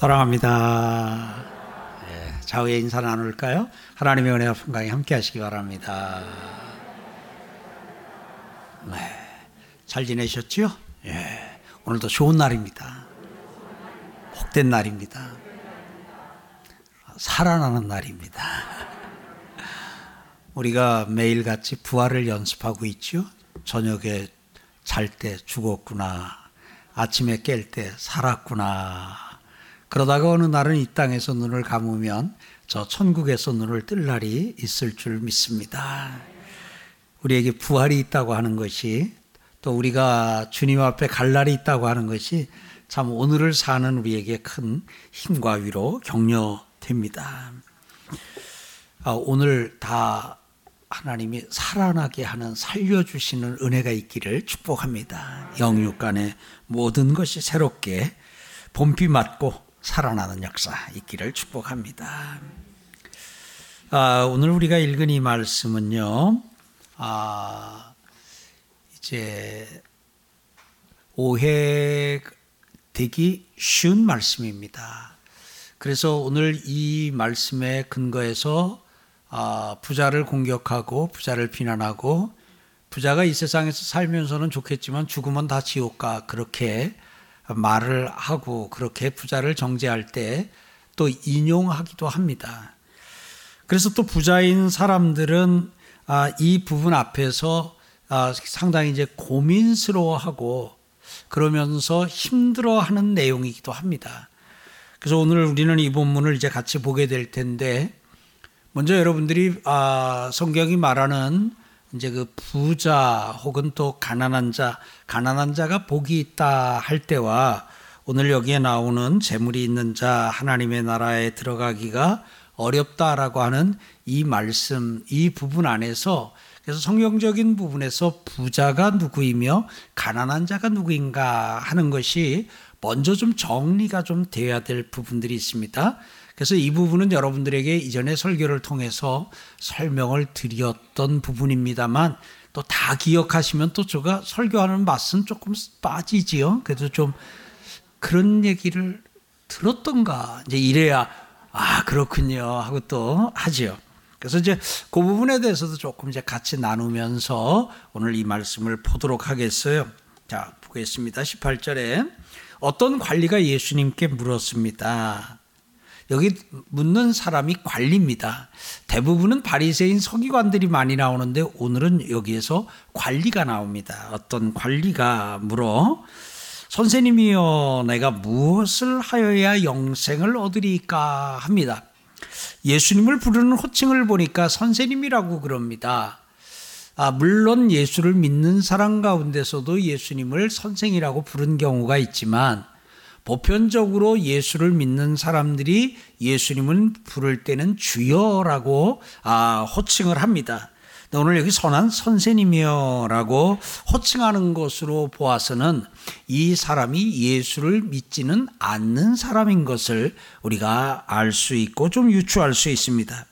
사랑합니다. 예, 좌우에 인사 나눌까요? 하나님의 은혜와 평강이 함께 하시기 바랍니다. 네, 잘 지내셨죠? 예, 오늘도 좋은 날입니다. 복된 날입니다. 살아나는 날입니다. 우리가 매일같이 부활을 연습하고 있죠? 저녁에 잘 때 죽었구나. 아침에 깰 때 살았구나. 그러다가 어느 날은 이 땅에서 눈을 감으면 저 천국에서 눈을 뜰 날이 있을 줄 믿습니다. 우리에게 부활이 있다고 하는 것이 또 우리가 주님 앞에 갈 날이 있다고 하는 것이 참 오늘을 사는 우리에게 큰 힘과 위로 격려됩니다. 아, 오늘 다 하나님이 살아나게 하는 살려주시는 은혜가 있기를 축복합니다. 영육간의 모든 것이 새롭게 봄비 맞고 살아나는 역사 있기를 축복합니다. 아, 오늘 우리가 읽은 이 말씀은요, 아, 이제 오해되기 쉬운 말씀입니다. 그래서 오늘 이 말씀에 근거해서 아, 부자를 공격하고 부자를 비난하고 부자가 이 세상에서 살면서는 좋겠지만 죽으면 다 지옥 가 그렇게 말을 하고 그렇게 부자를 정죄할 때 또 인용하기도 합니다. 그래서 또 부자인 사람들은 아, 이 부분 앞에서 아, 상당히 이제 고민스러워하고 그러면서 힘들어하는 내용이기도 합니다. 그래서 오늘 우리는 이 본문을 이제 같이 보게 될 텐데 먼저 여러분들이 아, 성경이 말하는 이제 그 부자 혹은 또 가난한 자, 가난한 자가 복이 있다 할 때와 오늘 여기에 나오는 재물이 있는 자 하나님의 나라에 들어가기가 어렵다라고 하는 이 말씀, 이 부분 안에서 그래서 성경적인 부분에서 부자가 누구이며 가난한 자가 누구인가 하는 것이 먼저 좀 정리가 좀 돼야 될 부분들이 있습니다. 그래서 이 부분은 여러분들에게 이전에 설교를 통해서 설명을 드렸던 부분입니다만 또 다 기억하시면 또 제가 설교하는 맛은 조금 빠지지요. 그래도 좀 그런 얘기를 들었던가 이제 이래야 아 그렇군요 하고 또 하지요. 그래서 이제 그 부분에 대해서도 조금 이제 같이 나누면서 오늘 이 말씀을 보도록 하겠어요. 자 보겠습니다. 18절에 어떤 관리가 예수님께 물었습니다. 여기 묻는 사람이 관리입니다. 대부분은 바리새인 서기관들이 많이 나오는데 오늘은 여기에서 관리가 나옵니다. 어떤 관리가 물어 선생님이여 내가 무엇을 하여야 영생을 얻으리까 합니다. 예수님을 부르는 호칭을 보니까 선생님이라고 그럽니다. 아, 물론 예수를 믿는 사람 가운데서도 예수님을 선생이라고 부른 경우가 있지만 보편적으로 예수를 믿는 사람들이 예수님을 부를 때는 주여라고 아, 호칭을 합니다. 오늘 여기 선한 선생님이여라고 호칭하는 것으로 보아서는 이 사람이 예수를 믿지는 않는 사람인 것을 우리가 알 수 있고 좀 유추할 수 있습니다.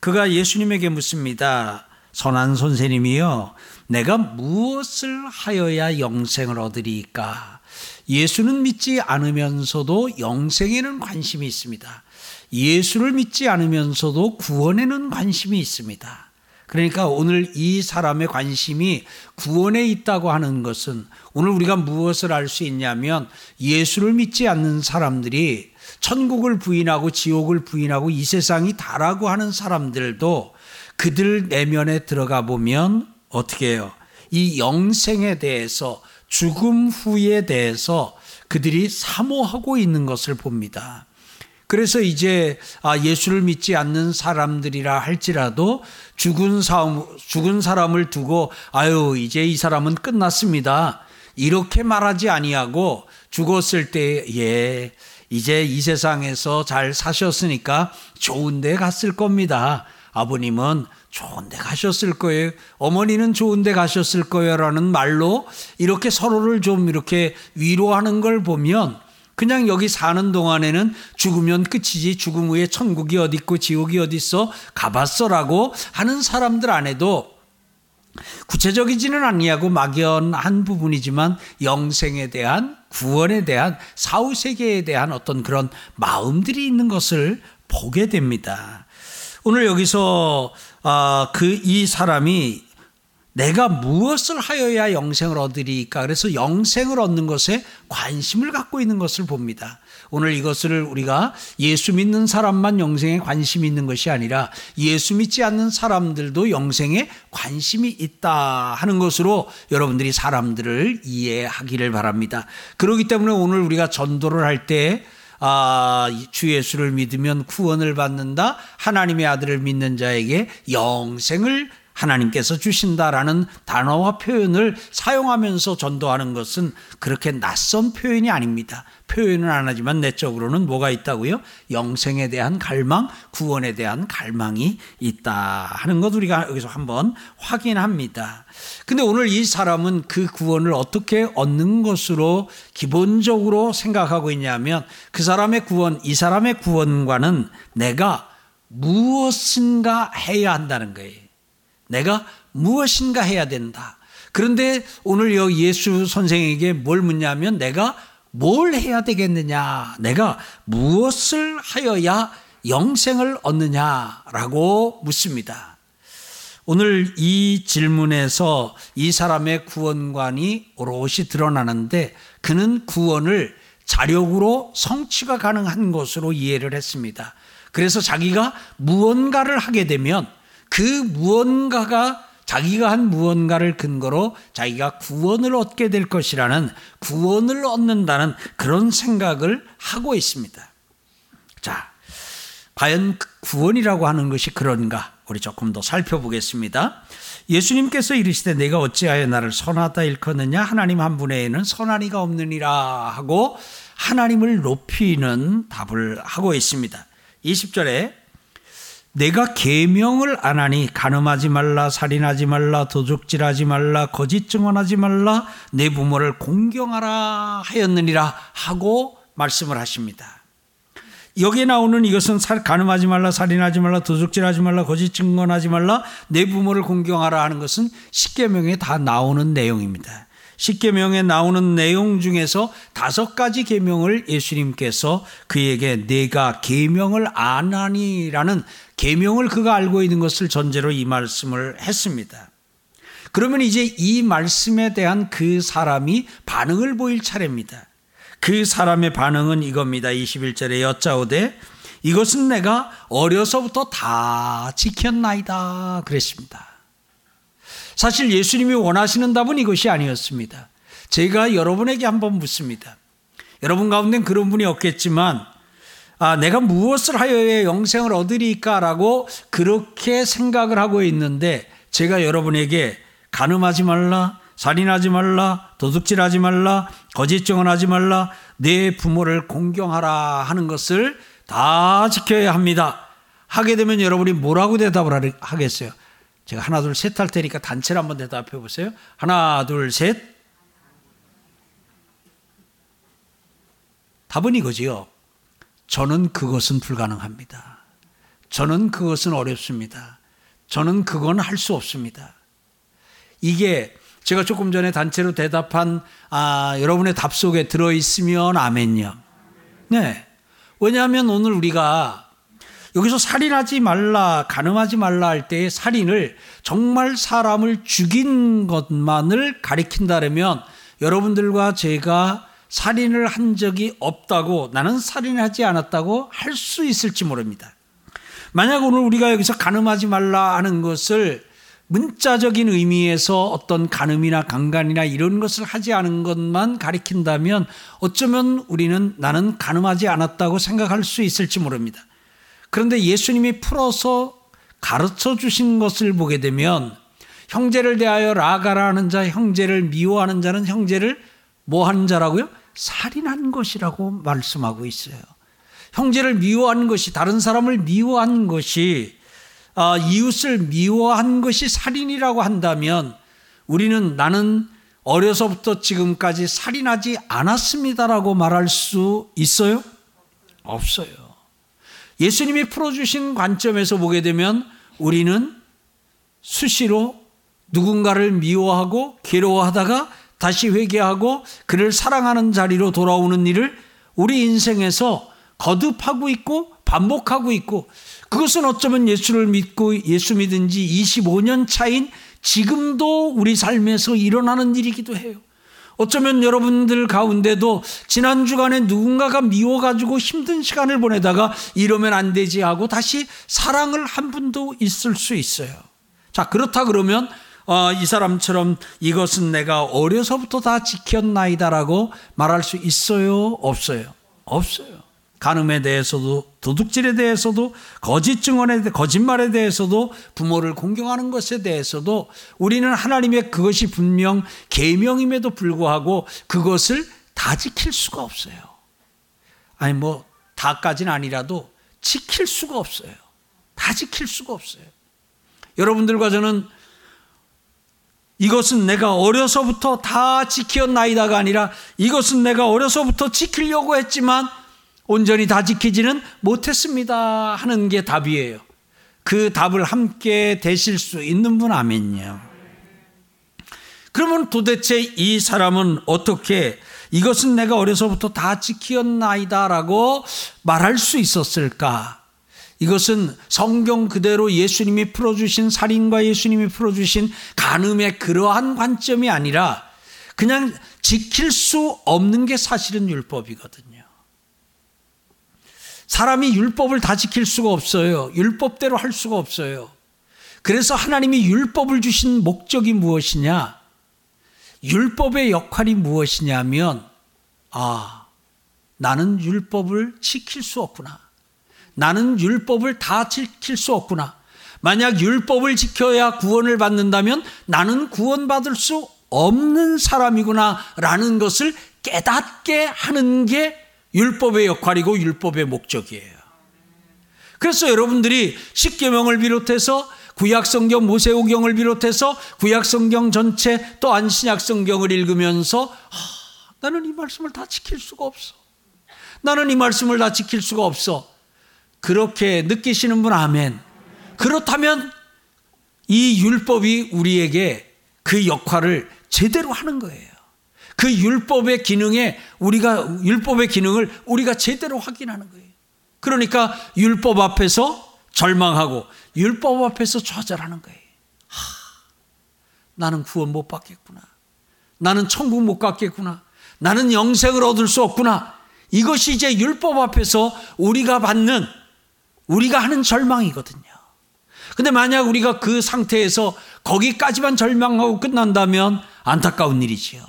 그가 예수님에게 묻습니다. 선한 선생님이여, 내가 무엇을 하여야 영생을 얻으리까? 예수는 믿지 않으면서도 영생에는 관심이 있습니다. 예수를 믿지 않으면서도 구원에는 관심이 있습니다. 그러니까 오늘 이 사람의 관심이 구원에 있다고 하는 것은 오늘 우리가 무엇을 알 수 있냐면 예수를 믿지 않는 사람들이 천국을 부인하고 지옥을 부인하고 이 세상이 다라고 하는 사람들도 그들 내면에 들어가 보면 어떻게 해요? 이 영생에 대해서 죽음 후에 대해서 그들이 사모하고 있는 것을 봅니다. 그래서 이제 아, 예수를 믿지 않는 사람들이라 할지라도 죽은 사람, 죽은 사람을 두고 아유 이제 이 사람은 끝났습니다. 이렇게 말하지 아니하고 죽었을 때에 이제 이 세상에서 잘 사셨으니까 좋은 데 갔을 겁니다. 아버님은 좋은 데 가셨을 거예요. 어머니는 좋은 데 가셨을 거예요. 라는 말로 이렇게 서로를 좀 이렇게 위로하는 걸 보면 그냥 여기 사는 동안에는 죽으면 끝이지 죽음 후에 천국이 어디 있고 지옥이 어디 있어 가봤어라고 하는 사람들 안에도 구체적이지는 아니하고 막연한 부분이지만 영생에 대한 구원에 대한 사후 세계에 대한 어떤 그런 마음들이 있는 것을 보게 됩니다. 오늘 여기서 아, 그 이 사람이 내가 무엇을 하여야 영생을 얻으리까? 그래서 영생을 얻는 것에 관심을 갖고 있는 것을 봅니다. 오늘 이것을 우리가 예수 믿는 사람만 영생에 관심이 있는 것이 아니라 예수 믿지 않는 사람들도 영생에 관심이 있다 하는 것으로 여러분들이 사람들을 이해하기를 바랍니다. 그렇기 때문에 오늘 우리가 전도를 할때 아, 주 예수를 믿으면 구원을 받는다. 하나님의 아들을 믿는 자에게 영생을 하나님께서 주신다라는 단어와 표현을 사용하면서 전도하는 것은 그렇게 낯선 표현이 아닙니다. 표현은 안 하지만 내적으로는 뭐가 있다고요? 영생에 대한 갈망, 구원에 대한 갈망이 있다 하는 것 우리가 여기서 한번 확인합니다. 근데 오늘 이 사람은 그 구원을 어떻게 얻는 것으로 기본적으로 생각하고 있냐면 그 사람의 구원, 이 사람의 구원과는 내가 무엇인가 해야 한다는 거예요. 내가 무엇인가 해야 된다. 그런데 오늘 여기 예수 선생에게 뭘 묻냐면 내가 뭘 해야 되겠느냐? 내가 무엇을 하여야 영생을 얻느냐라고 묻습니다. 오늘 이 질문에서 이 사람의 구원관이 오롯이 드러나는데 그는 구원을 자력으로 성취가 가능한 것으로 이해를 했습니다. 그래서 자기가 무언가를 하게 되면 그 무언가가 자기가 한 무언가를 근거로 자기가 구원을 얻게 될 것이라는 구원을 얻는다는 그런 생각을 하고 있습니다. 자, 과연 구원이라고 하는 것이 그런가? 우리 조금 더 살펴보겠습니다. 예수님께서 이르시되 내가 어찌하여 나를 선하다 일컫느냐 하나님 한 분에는 선한 이가 없느니라 하고 하나님을 높이는 답을 하고 있습니다. 20절에 내가 계명을 안 하니 간음하지 말라 살인하지 말라 도둑질하지 말라 거짓 증언하지 말라 내 부모를 공경하라 하였느니라 하고 말씀을 하십니다. 여기에 나오는 이것은 간음하지 말라 살인하지 말라 도둑질하지 말라 거짓 증언하지 말라 내 부모를 공경하라 하는 것은 십계명에 다 나오는 내용입니다. 십계명에 나오는 내용 중에서 다섯 가지 계명을 예수님께서 그에게 내가 계명을 안 하니라는 계명을 그가 알고 있는 것을 전제로 이 말씀을 했습니다. 그러면 이제 이 말씀에 대한 그 사람이 반응을 보일 차례입니다. 그 사람의 반응은 이겁니다. 21절에 여짜오되 이것은 내가 어려서부터 다 지켰나이다. 그랬습니다. 사실 예수님이 원하시는 답은 이것이 아니었습니다. 제가 여러분에게 한번 묻습니다. 여러분 가운데는 그런 분이 없겠지만 아, 내가 무엇을 하여야 영생을 얻으리까라고 그렇게 생각을 하고 있는데 제가 여러분에게 가늠하지 말라, 살인하지 말라, 도둑질하지 말라, 거짓 증언하지 말라, 내 부모를 공경하라 하는 것을 다 지켜야 합니다. 하게 되면 여러분이 뭐라고 대답을 하겠어요? 제가 하나, 둘, 셋 할 테니까 단체로 한번 대답해 보세요. 하나, 둘, 셋. 답은 이거지요. 저는 그것은 불가능합니다. 저는 그것은 어렵습니다. 저는 그건 할 수 없습니다. 이게 제가 조금 전에 단체로 대답한 아, 여러분의 답 속에 들어 있으면 아멘요. 네. 왜냐하면 오늘 우리가 여기서 살인하지 말라, 가늠하지 말라 할때 살인을 정말 사람을 죽인 것만을 가리킨다면 여러분들과 제가 살인을 한 적이 없다고 나는 살인하지 않았다고 할 수 있을지 모릅니다. 만약 오늘 우리가 여기서 가늠하지 말라 하는 것을 문자적인 의미에서 어떤 가늠이나 강간이나 이런 것을 하지 않은 것만 가리킨다면 어쩌면 우리는 나는 가늠하지 않았다고 생각할 수 있을지 모릅니다. 그런데 예수님이 풀어서 가르쳐 주신 것을 보게 되면 형제를 대하여 라가라 하는 자, 형제를 미워하는 자는 형제를 뭐 하는 자라고요? 살인한 것이라고 말씀하고 있어요. 형제를 미워한 것이 다른 사람을 미워한 것이 아, 이웃을 미워한 것이 살인이라고 한다면 우리는 나는 어려서부터 지금까지 살인하지 않았습니다라고 말할 수 있어요? 없어요. 예수님이 풀어주신 관점에서 보게 되면 우리는 수시로 누군가를 미워하고 괴로워하다가 다시 회개하고 그를 사랑하는 자리로 돌아오는 일을 우리 인생에서 거듭하고 있고 반복하고 있고 그것은 어쩌면 예수를 믿고 예수 믿은 지 25년 차인 지금도 우리 삶에서 일어나는 일이기도 해요. 어쩌면 여러분들 가운데도 지난 주간에 누군가가 미워가지고 힘든 시간을 보내다가 이러면 안 되지 하고 다시 사랑을 한 분도 있을 수 있어요. 자, 그렇다 그러면 어, 이 사람처럼 이것은 내가 어려서부터 다 지켰나이다라고 말할 수 있어요? 없어요? 없어요. 간음에 대해서도 도둑질에 대해서도 거짓 증언에 거짓말에 대해서도 부모를 공경하는 것에 대해서도 우리는 하나님의 그것이 분명 계명임에도 불구하고 그것을 다 지킬 수가 없어요. 아니 뭐 다까지는 아니라도 지킬 수가 없어요. 다 지킬 수가 없어요. 여러분들과 저는 이것은 내가 어려서부터 다 지켰나이다가 아니라 이것은 내가 어려서부터 지키려고 했지만 온전히 다 지키지는 못했습니다 하는 게 답이에요. 그 답을 함께 되실 수 있는 분 아멘요. 그러면 도대체 이 사람은 어떻게 이것은 내가 어려서부터 다 지키었나이다라고 말할 수 있었을까? 이것은 성경 그대로 예수님이 풀어주신 살인과 예수님이 풀어주신 간음의 그러한 관점이 아니라 그냥 지킬 수 없는 게 사실은 율법이거든요. 사람이 율법을 다 지킬 수가 없어요. 율법대로 할 수가 없어요. 그래서 하나님이 율법을 주신 목적이 무엇이냐? 율법의 역할이 무엇이냐면, 아, 나는 율법을 지킬 수 없구나. 나는 율법을 다 지킬 수 없구나. 만약 율법을 지켜야 구원을 받는다면 나는 구원받을 수 없는 사람이구나. 라는 것을 깨닫게 하는 게 율법의 역할이고 율법의 목적이에요. 그래서 여러분들이 십계명을 비롯해서 구약성경 모세오경을 비롯해서 구약성경 전체 또 안신약성경을 읽으면서 아, 나는 이 말씀을 다 지킬 수가 없어. 나는 이 말씀을 다 지킬 수가 없어. 그렇게 느끼시는 분 아멘. 그렇다면 이 율법이 우리에게 그 역할을 제대로 하는 거예요. 그 율법의 기능에 우리가 율법의 기능을 우리가 제대로 확인하는 거예요. 그러니까 율법 앞에서 절망하고 율법 앞에서 좌절하는 거예요. 하, 나는 구원 못 받겠구나. 나는 천국 못 갔겠구나. 나는 영생을 얻을 수 없구나. 이것이 이제 율법 앞에서 우리가 받는 우리가 하는 절망이거든요. 근데 만약 우리가 그 상태에서 거기까지만 절망하고 끝난다면 안타까운 일이지요.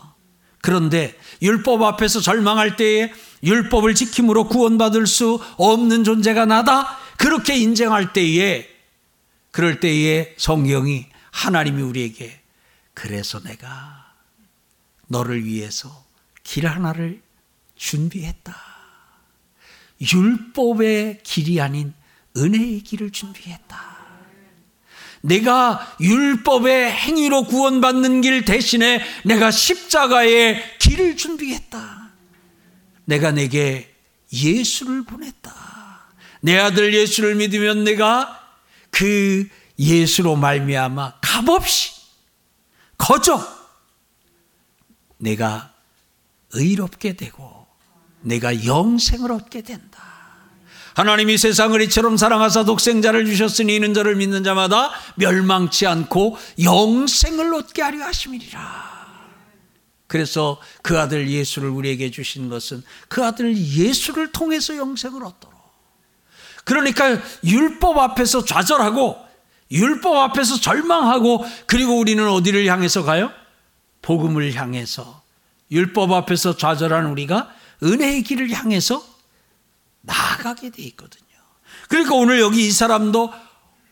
그런데 율법 앞에서 절망할 때에 율법을 지킴으로 구원받을 수 없는 존재가 나다. 그렇게 인정할 때에 그럴 때에 성경이 하나님이 우리에게 그래서 내가 너를 위해서 길 하나를 준비했다. 율법의 길이 아닌 은혜의 길을 준비했다. 내가 율법의 행위로 구원받는 길 대신에 내가 십자가의 길을 준비했다. 내가 내게 예수를 보냈다. 내 아들 예수를 믿으면 내가 그 예수로 말미암아 값없이 거저 내가 의롭게 되고 내가 영생을 얻게 된다. 하나님이 세상을 이처럼 사랑하사 독생자를 주셨으니 이는 저를 믿는 자마다 멸망치 않고 영생을 얻게 하려 하심이니라. 그래서 그 아들 예수를 우리에게 주신 것은 그 아들 예수를 통해서 영생을 얻도록. 그러니까 율법 앞에서 좌절하고 율법 앞에서 절망하고 그리고 우리는 어디를 향해서 가요? 복음을 향해서 율법 앞에서 좌절한 우리가 은혜의 길을 향해서 나가게 돼 있거든요. 그러니까 오늘 여기 이 사람도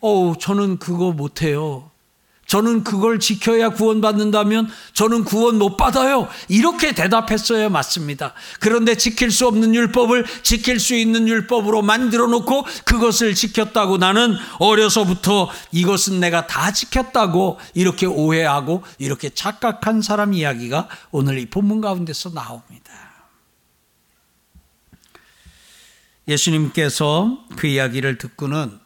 어 저는 그거 못 해요. 저는 그걸 지켜야 구원받는다면 저는 구원 못 받아요. 이렇게 대답했어야 맞습니다. 그런데 지킬 수 없는 율법을 지킬 수 있는 율법으로 만들어 놓고 그것을 지켰다고 나는 어려서부터 이것은 내가 다 지켰다고 이렇게 오해하고 이렇게 착각한 사람 이야기가 오늘 이 본문 가운데서 나옵니다. 예수님께서 그 이야기를 듣고는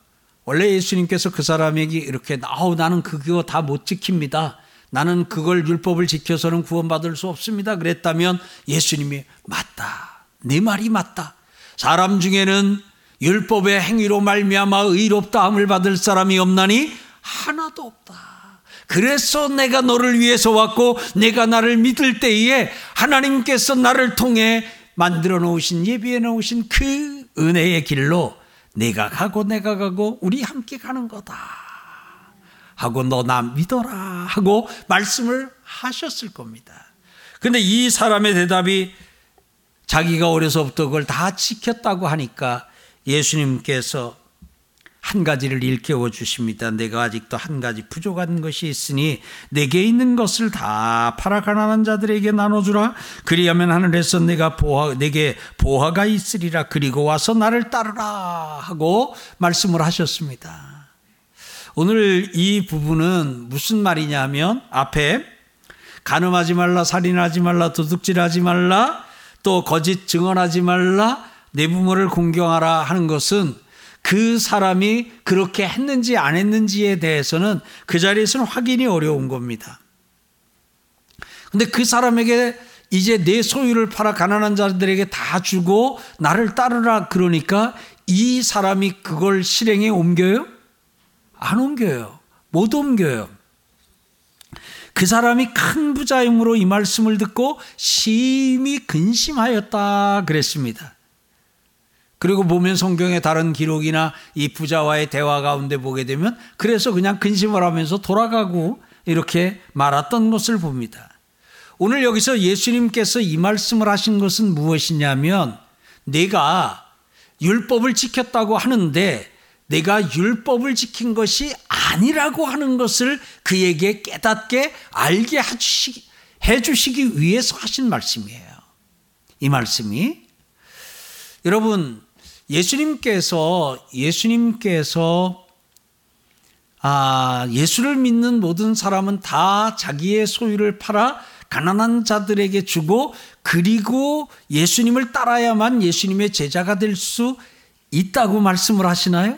원래 예수님께서 그 사람에게 이렇게 아우 나는 그거 다 못 지킵니다. 나는 그걸 율법을 지켜서는 구원받을 수 없습니다. 그랬다면 예수님이 맞다. 내 말이 맞다. 사람 중에는 율법의 행위로 말미암아 의롭다함을 받을 사람이 없나니 하나도 없다. 그래서 내가 너를 위해서 왔고 내가 나를 믿을 때에 하나님께서 나를 통해 만들어 놓으신 예비해 놓으신 그 은혜의 길로 내가 가고 내가 가고 우리 함께 가는 거다. 하고 너 나 믿어라 하고 말씀을 하셨을 겁니다. 근데 이 사람의 대답이 자기가 어려서부터 그걸 다 지켰다고 하니까 예수님께서 한 가지를 일깨워 주십니다. 내가 아직도 한 가지 부족한 것이 있으니 내게 있는 것을 다 팔아 가난한 자들에게 나눠주라. 그리하면 하늘에서 내가 보화 내게 보화가 있으리라. 그리고 와서 나를 따르라 하고 말씀을 하셨습니다. 오늘 이 부분은 무슨 말이냐면 앞에 간음하지 말라, 살인하지 말라, 도둑질하지 말라, 또 거짓 증언하지 말라, 내 부모를 공경하라 하는 것은 그 사람이 그렇게 했는지 안 했는지에 대해서는 그 자리에서는 확인이 어려운 겁니다. 근데 그 사람에게 이제 내 소유를 팔아 가난한 자들에게 다 주고 나를 따르라 그러니까 이 사람이 그걸 실행에 옮겨요? 안 옮겨요. 못 옮겨요. 그 사람이 큰 부자임으로 이 말씀을 듣고 심히 근심하였다 그랬습니다. 그리고 보면 성경의 다른 기록이나 이 부자와의 대화 가운데 보게 되면 그래서 그냥 근심을 하면서 돌아가고 이렇게 말았던 것을 봅니다. 오늘 여기서 예수님께서 이 말씀을 하신 것은 무엇이냐면 내가 율법을 지켰다고 하는데 내가 율법을 지킨 것이 아니라고 하는 것을 그에게 깨닫게 알게 해주시기, 위해서 하신 말씀이에요. 이 말씀이 여러분 예수님께서 예수님께서 아, 예수를 믿는 모든 사람은 다 자기의 소유를 팔아 가난한 자들에게 주고 그리고 예수님을 따라야만 예수님의 제자가 될 수 있다고 말씀을 하시나요?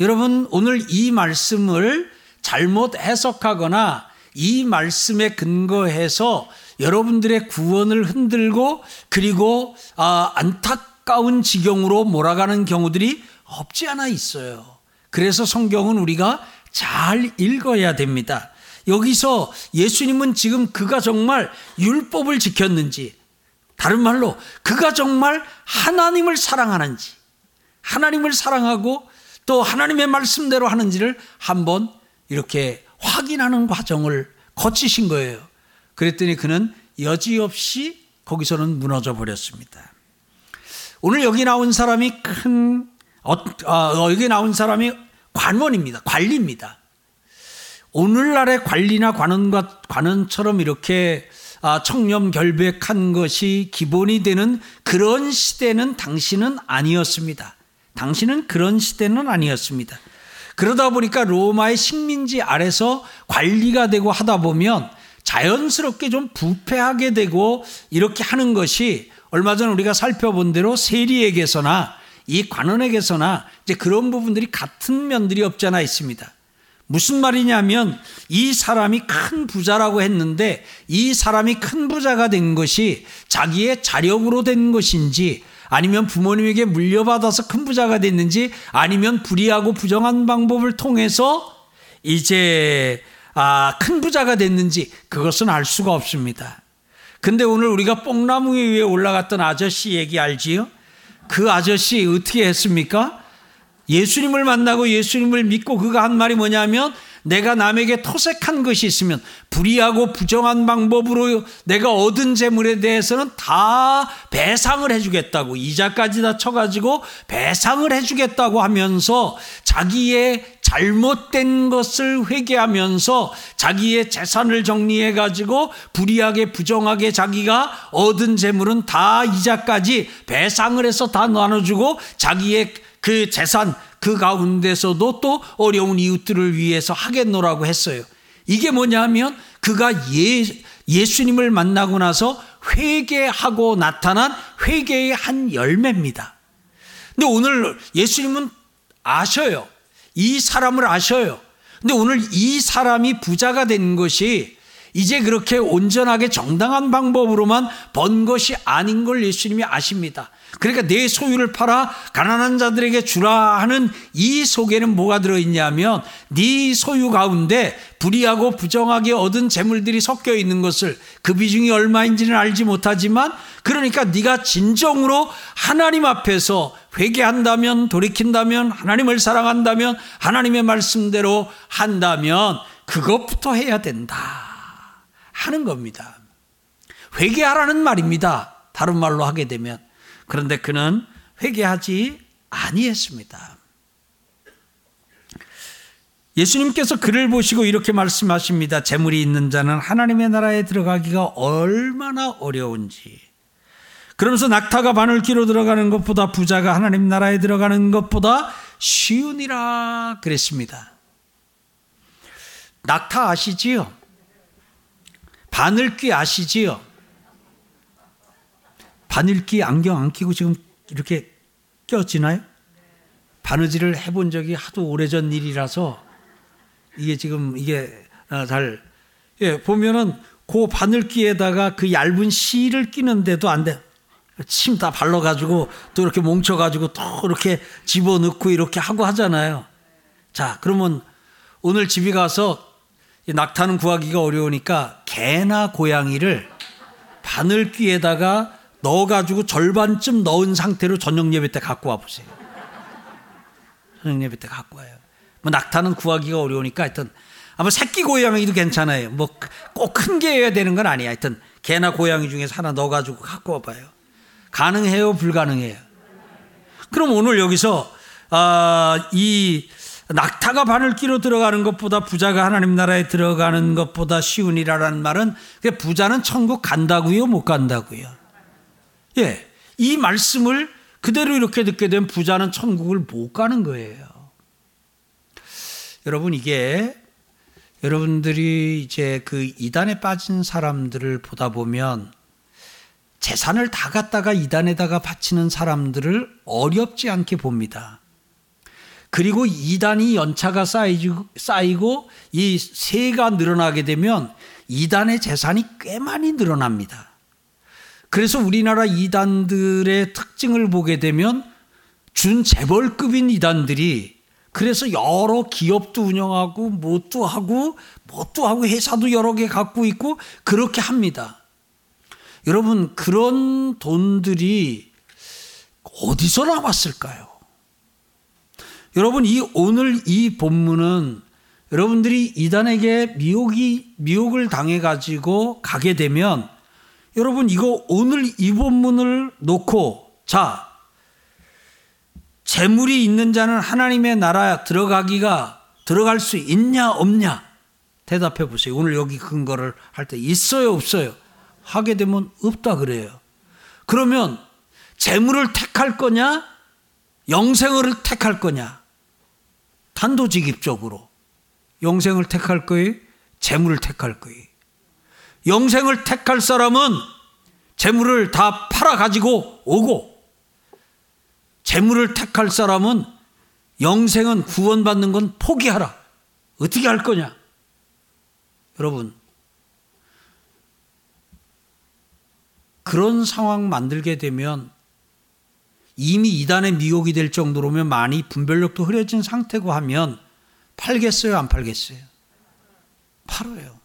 여러분, 오늘 이 말씀을 잘못 해석하거나 이 말씀에 근거해서 여러분들의 구원을 흔들고 그리고 아, 안타 까운 지경으로 몰아가는 경우들이 없지 않아 있어요. 그래서 성경은 우리가 잘 읽어야 됩니다. 여기서 예수님은 지금 그가 정말 율법을 지켰는지, 다른 말로 그가 정말 하나님을 사랑하는지, 하나님을 사랑하고 또 하나님의 말씀대로 하는지를 한번 이렇게 확인하는 과정을 거치신 거예요. 그랬더니 그는 여지없이 거기서는 무너져 버렸습니다. 오늘 여기 나온 사람이 큰, 어, 어, 여기 나온 사람이 관원입니다. 관리입니다. 오늘날의 관리나 관원과 관원처럼 이렇게 아, 청렴 결백한 것이 기본이 되는 그런 시대는 당신은 아니었습니다. 당신은 그런 시대는 아니었습니다. 그러다 보니까 로마의 식민지 아래서 관리가 되고 하다 보면 자연스럽게 좀 부패하게 되고 이렇게 하는 것이 얼마 전 우리가 살펴본 대로 세리에게서나 이 관원에게서나 이제 그런 부분들이 같은 면들이 없잖아 있습니다. 무슨 말이냐면 이 사람이 큰 부자라고 했는데 이 사람이 큰 부자가 된 것이 자기의 자력으로 된 것인지 아니면 부모님에게 물려받아서 큰 부자가 됐는지 아니면 불의하고 부정한 방법을 통해서 이제 아, 큰 부자가 됐는지 그것은 알 수가 없습니다. 근데 오늘 우리가 뽕나무 위에 올라갔던 아저씨 얘기 알지요? 그 아저씨 어떻게 했습니까? 예수님을 만나고 예수님을 믿고 그가 한 말이 뭐냐면 내가 남에게 토색한 것이 있으면 불의하고 부정한 방법으로 내가 얻은 재물에 대해서는 다 배상을 해주겠다고 이자까지 다 쳐가지고 배상을 해주겠다고 하면서 자기의 잘못된 것을 회개하면서 자기의 재산을 정리해 가지고 불이하게 부정하게 자기가 얻은 재물은 다 이자까지 배상을 해서 다 나눠주고 자기의 그 재산 그 가운데서도 또 어려운 이웃들을 위해서 하겠노라고 했어요. 이게 뭐냐면 그가 예, 예수님을 만나고 나서 회개하고 나타난 회개의 한 열매입니다. 근데 오늘 예수님은 아셔요. 이 사람을 아셔요. 근데 오늘 이 사람이 부자가 된 것이 이제 그렇게 온전하게 정당한 방법으로만 번 것이 아닌 걸 예수님이 아십니다. 그러니까 내 소유를 팔아 가난한 자들에게 주라 하는 이 속에는 뭐가 들어있냐면 네 소유 가운데 불의하고 부정하게 얻은 재물들이 섞여 있는 것을 그 비중이 얼마인지는 알지 못하지만 그러니까 네가 진정으로 하나님 앞에서 회개한다면 돌이킨다면 하나님을 사랑한다면 하나님의 말씀대로 한다면 그것부터 해야 된다. 하는 겁니다. 회개하라는 말입니다. 다른 말로 하게 되면. 그런데 그는 회개하지 아니했습니다. 예수님께서 그를 보시고 이렇게 말씀하십니다. 재물이 있는 자는 하나님의 나라에 들어가기가 얼마나 어려운지. 그러면서 낙타가 바늘기로 들어가는 것보다 부자가 하나님 나라에 들어가는 것보다 쉬우니라 그랬습니다. 낙타 아시지요? 바늘귀 아시지요? 바늘귀 안경 안 끼고 지금 이렇게 껴지나요? 바느질을 해본 적이 하도 오래전 일이라서 이게 지금 이게 어, 잘 예, 보면은 그 바늘귀에다가 그 얇은 실을 끼는데도 안 돼. 침 다 발라가지고 또 이렇게 뭉쳐가지고 또 이렇게 집어넣고 이렇게 하고 하잖아요. 자, 그러면 오늘 집에 가서 낙타는 구하기가 어려우니까 개나 고양이를 바늘귀에다가 넣어가지고 절반쯤 넣은 상태로 저녁 예배 때 갖고 와보세요. 저녁 예배 때 갖고 와요. 뭐 낙타는 구하기가 어려우니까 하여튼 아마 새끼 고양이도 괜찮아요. 뭐 꼭큰 게여야 되는 건 아니야. 하여튼 개나 고양이 중에서 하나 넣어가지고 갖고 와봐요. 가능해요? 불가능해요? 그럼 오늘 여기서 아, 이 낙타가 바늘기로 들어가는 것보다 부자가 하나님 나라에 들어가는 것보다 쉬우니라라는 말은 부자는 천국 간다고요, 못 간다고요. 예, 이 말씀을 그대로 이렇게 듣게 되면 부자는 천국을 못 가는 거예요. 여러분 이게 여러분들이 이제 그 이단에 빠진 사람들을 보다 보면 재산을 다 갖다가 이단에다가 바치는 사람들을 어렵지 않게 봅니다. 그리고 이단이 연차가 쌓이고 이 세가 늘어나게 되면 이단의 재산이 꽤 많이 늘어납니다. 그래서 우리나라 이단들의 특징을 보게 되면 준 재벌급인 이단들이 그래서 여러 기업도 운영하고 뭣도 하고 뭣도 하고 회사도 여러 개 갖고 있고 그렇게 합니다. 여러분 그런 돈들이 어디서 나왔을까요? 여러분 이 오늘 이 본문은 여러분들이 이단에게 미혹이 미혹을 당해 가지고 가게 되면 여러분 이거 오늘 이 본문을 놓고 자 재물이 있는 자는 하나님의 나라 들어가기가 들어갈 수 있냐 없냐 대답해 보세요. 오늘 여기 근거를 할 때 있어요 없어요? 하게 되면 없다 그래요. 그러면 재물을 택할 거냐 영생을 택할 거냐 단도직입적으로 영생을 택할 거예요 재물을 택할 거예요 영생을 택할 사람은 재물을 다 팔아 가지고 오고 재물을 택할 사람은 영생은 구원받는 건 포기하라. 어떻게 할 거냐? 여러분, 그런 상황 만들게 되면 이미 이단의 미혹이 될 정도로면 많이 분별력도 흐려진 상태고 하면 팔겠어요? 안 팔겠어요? 팔아요.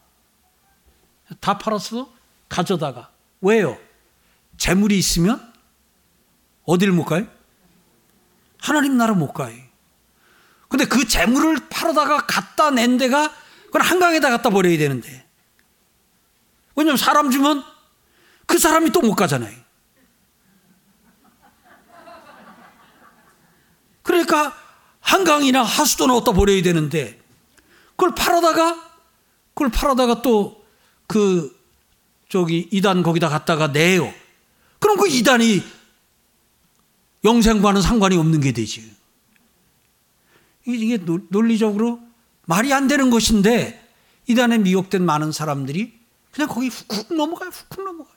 다 팔았어? 가져다가. 왜요? 재물이 있으면 어디를 못 가요? 하나님 나라 못 가요. 근데 그 재물을 팔아다가 갖다 낸 데가 그건 한강에다 갖다 버려야 되는데. 왜냐면 사람 주면 그 사람이 또 못 가잖아요. 그러니까 한강이나 하수도나 어디다 버려야 되는데 그걸 팔아다가 그걸 팔아다가 또 그 저기 이단 거기다 갖다가 내요. 그럼 그 이단이 영생과는 상관이 없는 게 되지. 이게 논리적으로 말이 안 되는 것인데 이단에 미혹된 많은 사람들이 그냥 거기 훅훅 넘어가요. 훅훅 넘어가요.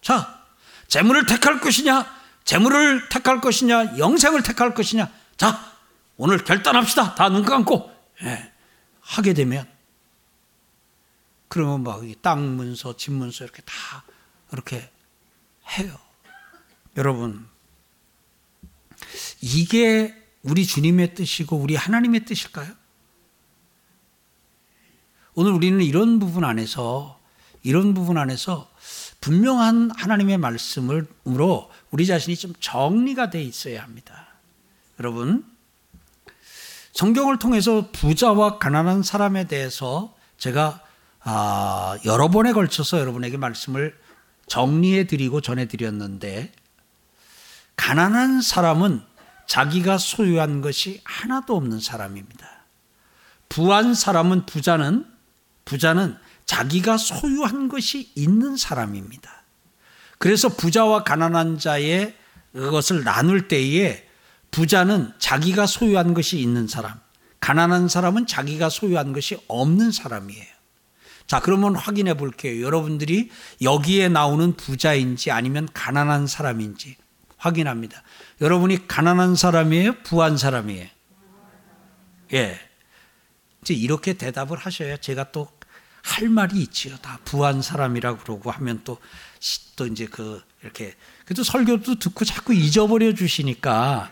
자, 재물을 택할 것이냐, 재물을 택할 것이냐, 영생을 택할 것이냐. 자, 오늘 결단합시다. 다 눈 감고 예, 하게 되면 그러면 막 땅 문서, 집 문서 이렇게 다 이렇게 해요. 여러분 이게 우리 주님의 뜻이고 우리 하나님의 뜻일까요? 오늘 우리는 이런 부분 안에서 이런 부분 안에서 분명한 하나님의 말씀으로 우리 자신이 좀 정리가 돼 있어야 합니다. 여러분, 성경을 통해서 부자와 가난한 사람에 대해서 제가 아, 여러 번에 걸쳐서 여러분에게 말씀을 정리해 드리고 전해 드렸는데 가난한 사람은 자기가 소유한 것이 하나도 없는 사람입니다. 부한 사람은 부자는 부자는 자기가 소유한 것이 있는 사람입니다. 그래서 부자와 가난한 자의 그것을 나눌 때에 부자는 자기가 소유한 것이 있는 사람, 가난한 사람은 자기가 소유한 것이 없는 사람이에요. 자, 그러면 확인해 볼게요. 여러분들이 여기에 나오는 부자인지 아니면 가난한 사람인지 확인합니다. 여러분이 가난한 사람이에요? 부한 사람이에요? 예. 이제 이렇게 대답을 하셔야 제가 또 할 말이 있지요. 다 부한 사람이라고 그러고 하면 또, 또 이제 그, 이렇게. 그래도 설교도 듣고 자꾸 잊어버려 주시니까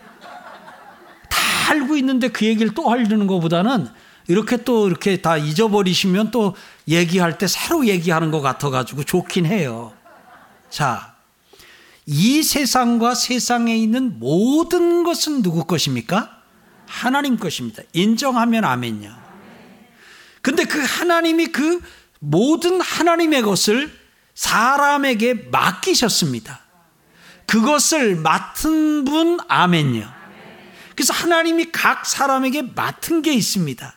다 알고 있는데 그 얘기를 또 하려는 것보다는 이렇게 또 이렇게 다 잊어버리시면 또 얘기할 때 새로 얘기하는 것 같아가지고 좋긴 해요. 자, 이 세상과 세상에 있는 모든 것은 누구 것입니까? 하나님 것입니다. 인정하면 아멘요. 근데 그 하나님이 그 모든 하나님의 것을 사람에게 맡기셨습니다. 그것을 맡은 분 아멘요. 그래서 하나님이 각 사람에게 맡은 게 있습니다.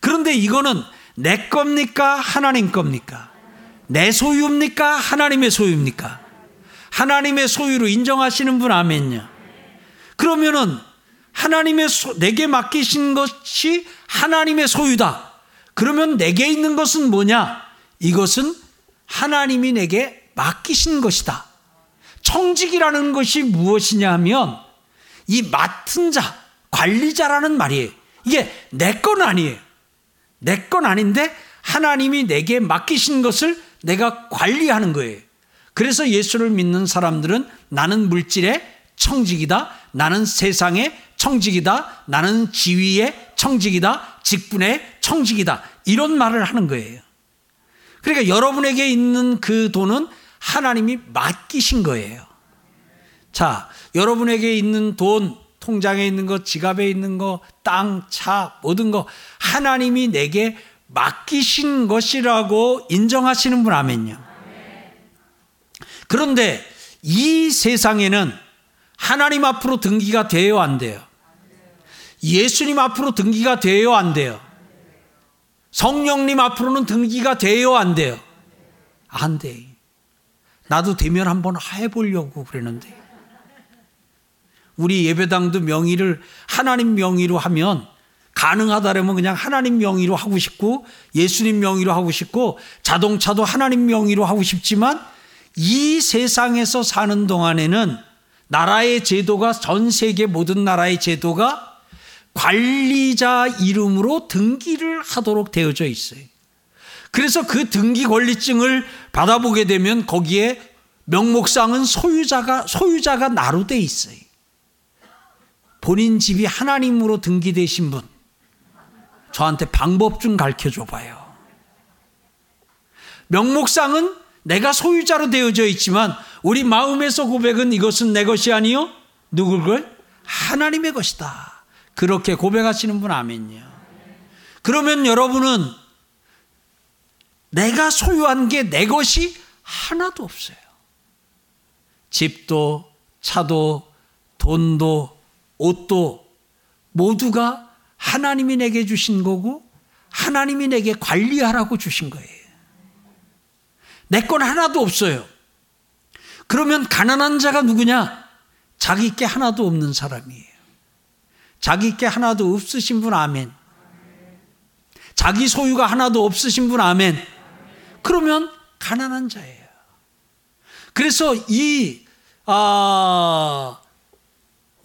그런데 이거는 내 겁니까? 하나님 겁니까? 내 소유입니까? 하나님의 소유입니까? 하나님의 소유로 인정하시는 분 아멘요. 그러면은 하나님의 소, 내게 맡기신 것이 하나님의 소유다. 그러면 내게 있는 것은 뭐냐? 이것은 하나님이 내게 맡기신 것이다. 청직이라는 것이 무엇이냐 하면 이 맡은 자, 관리자라는 말이에요. 이게 내 건 아니에요. 내 건 아닌데 하나님이 내게 맡기신 것을 내가 관리하는 거예요. 그래서 예수를 믿는 사람들은 나는 물질의 청직이다. 나는 세상의 청직이다. 나는 지위의 청직이다. 직분의 청직이다. 이런 말을 하는 거예요. 그러니까 여러분에게 있는 그 돈은 하나님이 맡기신 거예요. 자, 여러분에게 있는 돈, 통장에 있는 것, 지갑에 있는 것, 땅, 차, 모든 것, 하나님이 내게 맡기신 것이라고 인정하시는 분 아멘요. 그런데 이 세상에는 하나님 앞으로 등기가 돼요, 안 돼요? 예수님 앞으로 등기가 돼요, 안 돼요? 성령님 앞으로는 등기가 돼요, 안 돼요? 안 돼. 나도 되면 한번 해보려고 그러는데. 우리 예배당도 명의를 하나님 명의로 하면 가능하다면 그냥 하나님 명의로 하고 싶고 예수님 명의로 하고 싶고 자동차도 하나님 명의로 하고 싶지만 이 세상에서 사는 동안에는 나라의 제도가 전 세계 모든 나라의 제도가 관리자 이름으로 등기를 하도록 되어져 있어요. 그래서 그 등기 권리증을 받아보게 되면 거기에 명목상은 소유자가 소유자가 나로 돼 있어요. 본인 집이 하나님으로 등기되신 분 저한테 방법 좀 가르쳐 줘 봐요. 명목상은 내가 소유자로 되어져 있지만 우리 마음에서 고백은 이것은 내 것이 아니요 누굴 걸 하나님의 것이다. 그렇게 고백하시는 분 아멘요. 그러면 여러분은 내가 소유한 게 내 것이 하나도 없어요. 집도, 차도, 돈도, 옷도 모두가 하나님이 내게 주신 거고 하나님이 내게 관리하라고 주신 거예요. 내 건 하나도 없어요. 그러면 가난한 자가 누구냐? 자기 게 하나도 없는 사람이에요. 자기 게 하나도 없으신 분 아멘. 자기 소유가 하나도 없으신 분 아멘. 그러면 가난한 자예요. 그래서 이 아,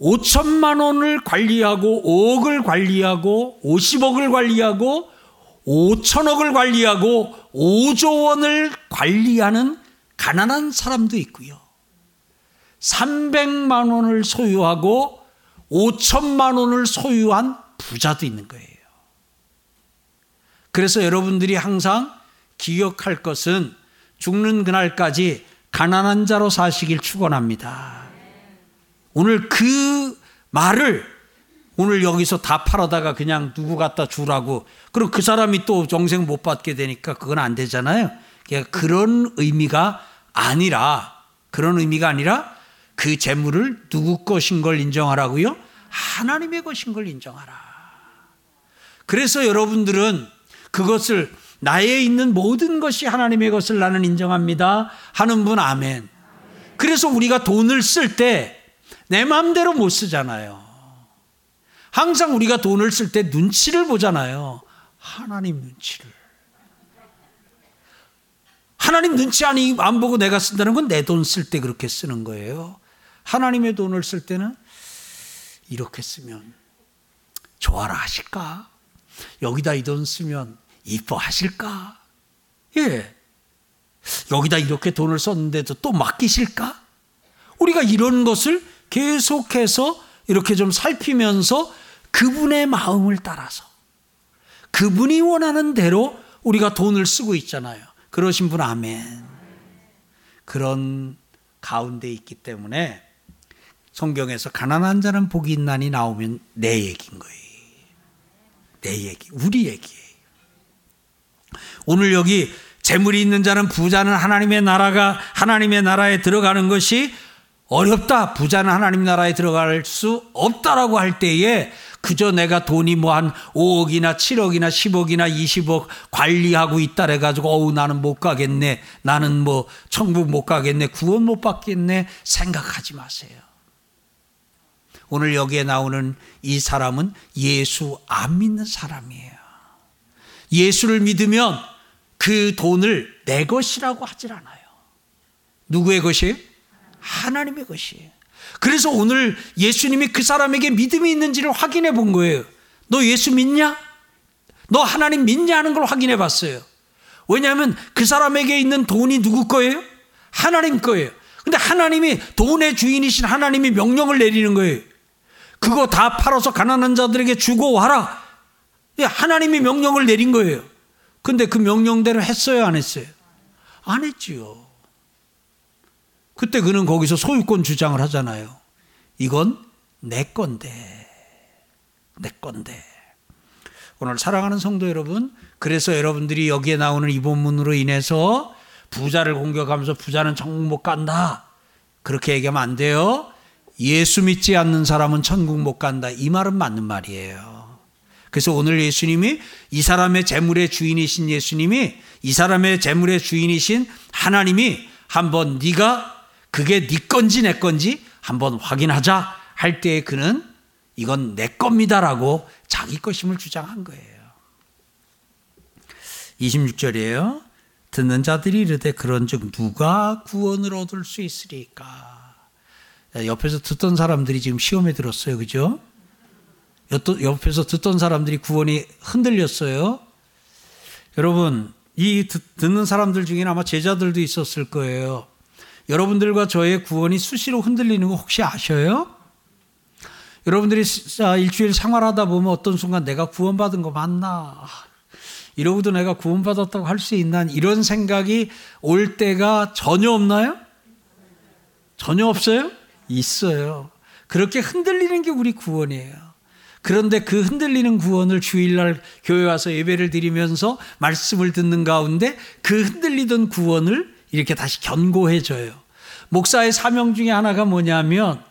5천만 원을 관리하고 5억을 관리하고 50억을 관리하고 5천억을 관리하고 5조 원을 관리하는 가난한 사람도 있고요. 300만 원을 소유하고 5천만 원을 소유한 부자도 있는 거예요. 그래서 여러분들이 항상 기억할 것은 죽는 그날까지 가난한 자로 사시길 축원합니다. 오늘 그 말을 오늘 여기서 다 팔아다가 그냥 누구 갖다 주라고 그럼 그 사람이 또 정생 못 받게 되니까 그건 안 되잖아요. 그러니까 그런 의미가 아니라 그런 의미가 아니라 그 재물을 누구 것인 걸 인정하라고요? 하나님의 것인 걸 인정하라. 그래서 여러분들은 그것을 나에 있는 모든 것이 하나님의 것을 나는 인정합니다. 하는 분 아멘. 그래서 우리가 돈을 쓸때 내 마음대로 못 쓰잖아요. 항상 우리가 돈을 쓸 때 눈치를 보잖아요. 하나님 눈치를. 하나님 눈치 아니 안 보고 내가 쓴다는 건 내 돈 쓸 때 그렇게 쓰는 거예요. 하나님의 돈을 쓸 때는 이렇게 쓰면 좋아라 하실까? 여기다 이 돈 쓰면 이뻐하실까? 예. 여기다 이렇게 돈을 썼는데도 또 맡기실까? 우리가 이런 것을 계속해서 이렇게 좀 살피면서 그분의 마음을 따라서 그분이 원하는 대로 우리가 돈을 쓰고 있잖아요. 그러신 분 아멘. 그런 가운데 있기 때문에 성경에서 가난한 자는 복이 있나니 나오면 내 얘기인 거예요. 내 얘기, 우리 얘기예요. 오늘 여기 재물이 있는 자는 부자는 하나님의 나라가 하나님의 나라에 들어가는 것이 어렵다. 부자는 하나님 나라에 들어갈 수 없다라고 할 때에 그저 내가 돈이 뭐 한 5억이나 7억이나 10억이나 20억 관리하고 있다 해가지고 어우 나는 못 가겠네. 나는 뭐 천국 못 가겠네. 구원 못 받겠네. 생각하지 마세요. 오늘 여기에 나오는 이 사람은 예수 안 믿는 사람이에요. 예수를 믿으면 그 돈을 내 것이라고 하질 않아요. 누구의 것이에요? 하나님의 것이에요. 그래서 오늘 예수님이 그 사람에게 믿음이 있는지를 확인해 본 거예요. 너 예수 믿냐? 너 하나님 믿냐 하는 걸 확인해 봤어요. 왜냐하면 그 사람에게 있는 돈이 누구 거예요? 하나님 거예요. 근데 하나님이 돈의 주인이신 하나님이 명령을 내리는 거예요. 그거 다 팔아서 가난한 자들에게 주고 와라. 하나님이 명령을 내린 거예요. 근데 그 명령대로 했어요, 안 했어요? 안 했지요. 그때 그는 거기서 소유권 주장을 하잖아요. 이건 내 건데. 내 건데. 오늘 사랑하는 성도 여러분, 그래서 여러분들이 여기에 나오는 이 본문으로 인해서 부자를 공격하면서 부자는 천국 못 간다. 그렇게 얘기하면 안 돼요. 예수 믿지 않는 사람은 천국 못 간다. 이 말은 맞는 말이에요. 그래서 오늘 예수님이 이 사람의 재물의 주인이신 예수님이 이 사람의 재물의 주인이신 하나님이 한번 네가 그게 네 건지 내 건지 한번 확인하자 할 때에 그는 이건 내 겁니다라고 자기 것임을 주장한 거예요. 26절이에요. 듣는 자들이 이르되 그런즉 누가 구원을 얻을 수 있으리까? 옆에서 듣던 사람들이 지금 시험에 들었어요. 그죠? 옆에서 듣던 사람들이 구원이 흔들렸어요. 여러분, 이 듣는 사람들 중에는 아마 제자들도 있었을 거예요. 여러분들과 저의 구원이 수시로 흔들리는 거 혹시 아셔요? 여러분들이 일주일 생활하다 보면 어떤 순간 내가 구원받은 거 맞나? 이러고도 내가 구원받았다고 할 수 있나? 이런 생각이 올 때가 전혀 없나요? 전혀 없어요? 있어요. 그렇게 흔들리는 게 우리 구원이에요. 그런데 그 흔들리는 구원을 주일날 교회 와서 예배를 드리면서 말씀을 듣는 가운데 그 흔들리던 구원을 이렇게 다시 견고해져요. 목사의 사명 중에 하나가 뭐냐면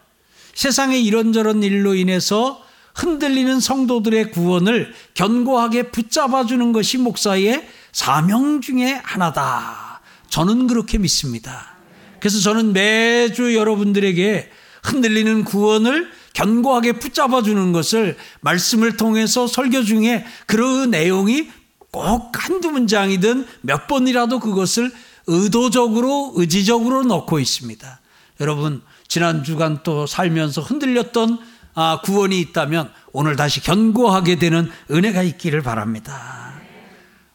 세상의 이런저런 일로 인해서 흔들리는 성도들의 구원을 견고하게 붙잡아 주는 것이 목사의 사명 중에 하나다. 저는 그렇게 믿습니다. 그래서 저는 매주 여러분들에게 흔들리는 구원을 견고하게 붙잡아 주는 것을 말씀을 통해서 설교 중에 그 내용이 꼭 한두 문장이든 몇 번이라도 그것을 의도적으로 의지적으로 넣고 있습니다. 여러분 지난 주간 또 살면서 흔들렸던 아, 구원이 있다면 오늘 다시 견고하게 되는 은혜가 있기를 바랍니다.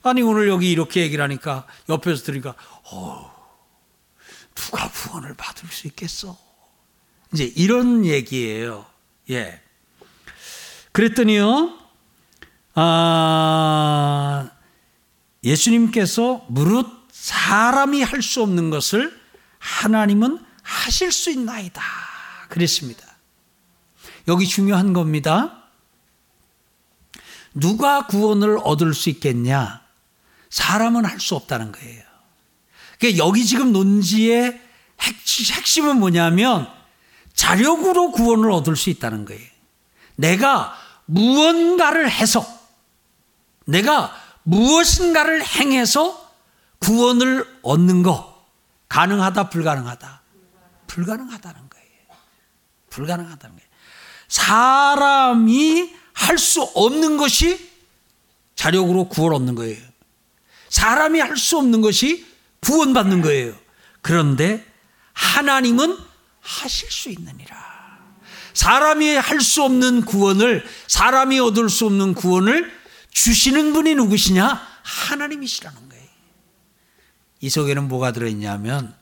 아니 오늘 여기 이렇게 얘기를 하니까 옆에서 들으니까 어, 누가 구원을 받을 수 있겠어? 이제 이런 얘기예요. 예. 그랬더니요. 아, 예수님께서 무릇 사람이 할 수 없는 것을 하나님은 하실 수 있나이다. 그랬습니다. 여기 중요한 겁니다. 누가 구원을 얻을 수 있겠냐? 사람은 할 수 없다는 거예요. 그러니까 여기 지금 논지의 핵심은 뭐냐면 자력으로 구원을 얻을 수 있다는 거예요. 내가 무언가를 해서 내가 무엇인가를 행해서 구원을 얻는 거 가능하다 불가능하다 불가능하다는 거예요. 불가능하다는 거예요. 사람이 할 수 없는 것이 자력으로 구원 얻는 거예요. 사람이 할 수 없는 것이 구원받는 거예요. 그런데 하나님은 하실 수 있느니라. 사람이 할 수 없는 구원을, 사람이 얻을 수 없는 구원을 주시는 분이 누구시냐? 하나님이시라는. 이 속에는 뭐가 들어있냐면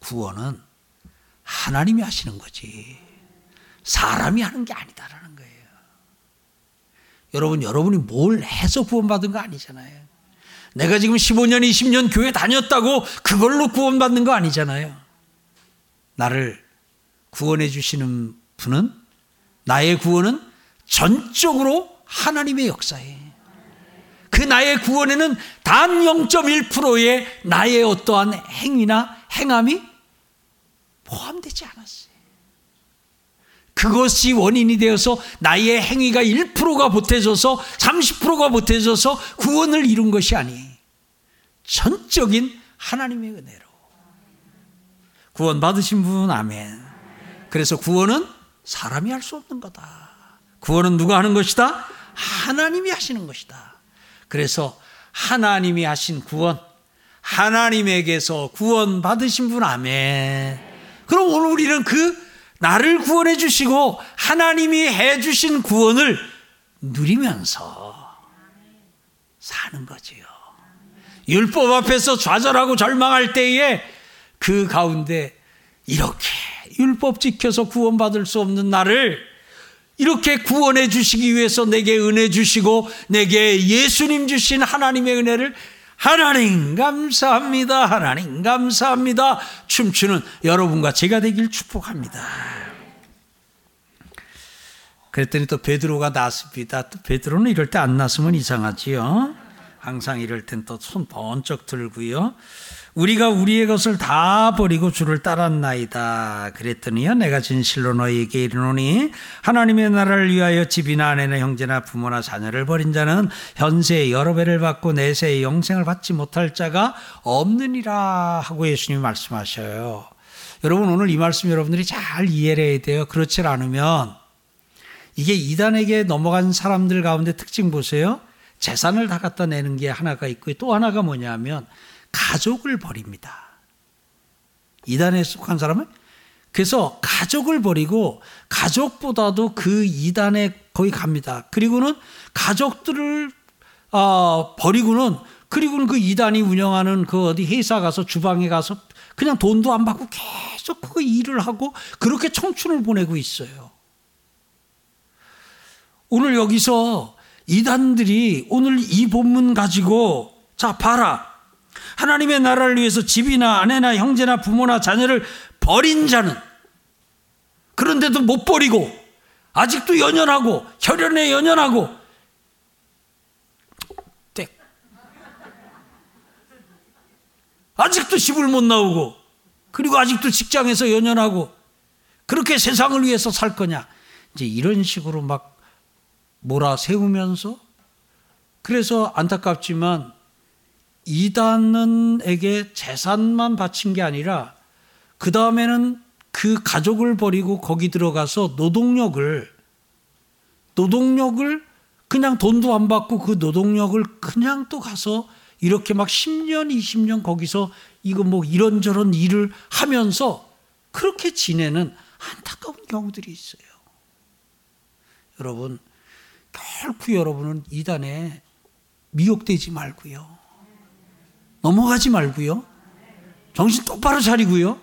구원은 하나님이 하시는 거지. 사람이 하는 게 아니다라는 거예요. 여러분, 여러분이 뭘 해서 구원받은 거 아니잖아요. 내가 지금 15년, 20년 교회 다녔다고 그걸로 구원받는 거 아니잖아요. 나를 구원해 주시는 분은 나의 구원은 전적으로 하나님의 역사예요. 그 나의 구원에는 단 0.1%의 나의 어떠한 행위나 행함이 포함되지 않았어요. 그것이 원인이 되어서 나의 행위가 1%가 보태져서 30%가 보태져서 구원을 이룬 것이 아니에요. 전적인 하나님의 은혜로. 구원 받으신 분, 아멘. 그래서 구원은 사람이 할 수 없는 거다. 구원은 누가 하는 것이다? 하나님이 하시는 것이다. 그래서 하나님이 하신 구원, 하나님에게서 구원 받으신 분, 아멘. 그럼 오늘 우리는 그 나를 구원해 주시고 하나님이 해 주신 구원을 누리면서 사는 거지요. 율법 앞에서 좌절하고 절망할 때에 그 가운데 이렇게 율법 지켜서 구원받을 수 없는 나를 이렇게 구원해 주시기 위해서 내게 은혜 주시고 내게 예수님 주신 하나님의 은혜를 하나님 감사합니다. 하나님 감사합니다. 춤추는 여러분과 제가 되길 축복합니다. 그랬더니 또 베드로가 났습니다. 또 베드로는 이럴 때 안 났으면 이상하지요. 항상 이럴 땐 또 손 번쩍 들고요. 우리가 우리의 것을 다 버리고 주를 따랐나이다. 그랬더니요. 내가 진실로 너희에게 이르노니 하나님의 나라를 위하여 집이나 아내나 형제나 부모나 자녀를 버린 자는 현세에 여러 배를 받고 내세에 영생을 받지 못할 자가 없느니라 하고 예수님이 말씀하셔요. 여러분 오늘 이 말씀 여러분들이 잘 이해를 해야 돼요. 그렇지 않으면 이게 이단에게 넘어간 사람들 가운데 특징 보세요. 재산을 다 갖다 내는 게 하나가 있고 또 하나가 뭐냐면 가족을 버립니다. 이단에 속한 사람은 그래서 가족을 버리고 가족보다도 그 이단에 거의 갑니다. 그리고는 가족들을 어, 버리고는 그리고는 그 이단이 운영하는 그 어디 회사 가서 주방에 가서 그냥 돈도 안 받고 계속 그 일을 하고 그렇게 청춘을 보내고 있어요. 오늘 여기서 이단들이 오늘 이 본문 가지고 자 봐라 하나님의 나라를 위해서 집이나 아내나 형제나 부모나 자녀를 버린 자는 그런데도 못 버리고 아직도 연연하고 혈연에 연연하고 땡. 아직도 집을 못 나오고 그리고 아직도 직장에서 연연하고 그렇게 세상을 위해서 살 거냐? 이제 이런 식으로 막 몰아 세우면서 그래서 안타깝지만 이단은에게 재산만 바친 게 아니라 그 다음에는 그 가족을 버리고 거기 들어가서 노동력을 노동력을 그냥 돈도 안 받고 그 노동력을 그냥 또 가서 이렇게 막 10년, 20년 거기서 이거 뭐 이런저런 일을 하면서 그렇게 지내는 안타까운 경우들이 있어요. 여러분, 결코 여러분은 이단에 미혹되지 말고요. 넘어가지 말고요. 정신 똑바로 차리고요.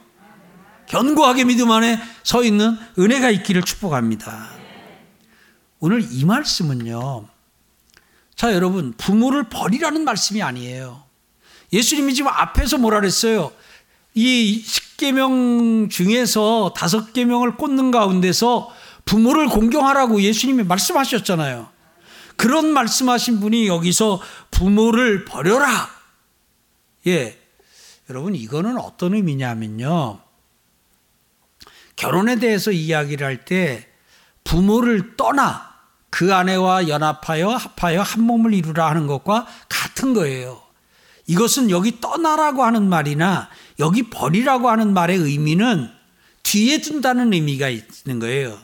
견고하게 믿음 안에 서 있는 은혜가 있기를 축복합니다. 오늘 이 말씀은요. 자, 여러분, 부모를 버리라는 말씀이 아니에요. 예수님이 지금 앞에서 뭐라 그랬어요? 이 10계명 중에서 다섯 계명을 꽂는 가운데서 부모를 공경하라고 예수님이 말씀하셨잖아요. 그런 말씀하신 분이 여기서 부모를 버려라. 예. 여러분, 이거는 어떤 의미냐면요. 결혼에 대해서 이야기를 할 때 부모를 떠나 그 아내와 연합하여 합하여 한 몸을 이루라 하는 것과 같은 거예요. 이것은 여기 떠나라고 하는 말이나 여기 버리라고 하는 말의 의미는 뒤에 둔다는 의미가 있는 거예요.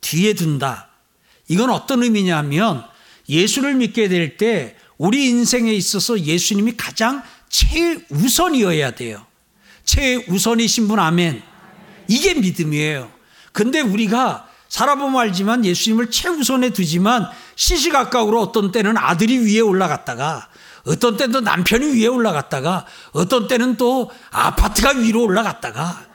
뒤에 둔다. 이건 어떤 의미냐면 예수를 믿게 될 때 우리 인생에 있어서 예수님이 가장 최우선이어야 돼요. 최우선이신 분 아멘. 이게 믿음이에요. 근데 우리가 살아보면 알지만 예수님을 최우선에 두지만 시시각각으로 어떤 때는 아들이 위에 올라갔다가 어떤 때는 또 남편이 위에 올라갔다가 어떤 때는 또 아파트가 위로 올라갔다가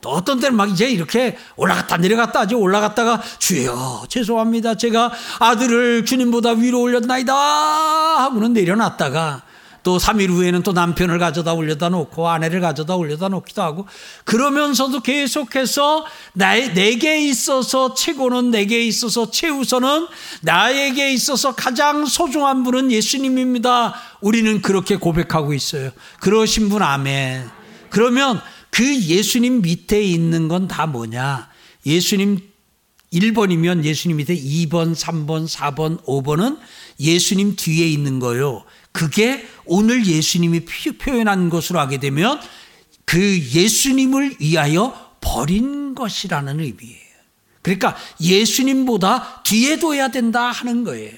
또 어떤 때는 막 이제 이렇게 올라갔다 내려갔다 하죠. 올라갔다가 주여 죄송합니다. 제가 아들을 주님보다 위로 올렸나이다 하고는 내려놨다가 또 3일 후에는 또 남편을 가져다 올려다 놓고 아내를 가져다 올려다 놓기도 하고 그러면서도 계속해서 나의 내게 있어서 최고는 내게 있어서 최우선은 나에게 있어서 가장 소중한 분은 예수님입니다. 우리는 그렇게 고백하고 있어요. 그러신 분 아멘. 그러면 그 예수님 밑에 있는 건 다 뭐냐? 예수님 1번이면 예수님 밑에 2번, 3번, 4번, 5번은 예수님 뒤에 있는 거요. 그게 오늘 예수님이 표현한 것으로 하게 되면 그 예수님을 위하여 버린 것이라는 의미예요. 그러니까 예수님보다 뒤에 둬야 된다 하는 거예요.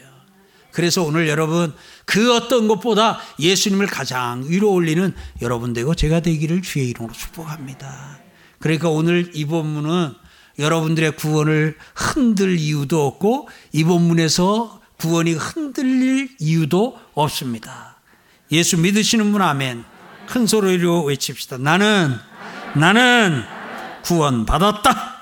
그래서 오늘 여러분 그 어떤 것보다 예수님을 가장 위로 올리는 여러분 되고 제가 되기를 주의 이름으로 축복합니다. 그러니까 오늘 이 본문은 여러분들의 구원을 흔들 이유도 없고 이 본문에서 구원이 흔들릴 이유도 없습니다. 예수 믿으시는 분 아멘. 큰 소리로 외칩시다. 나는 나는 구원 받았다.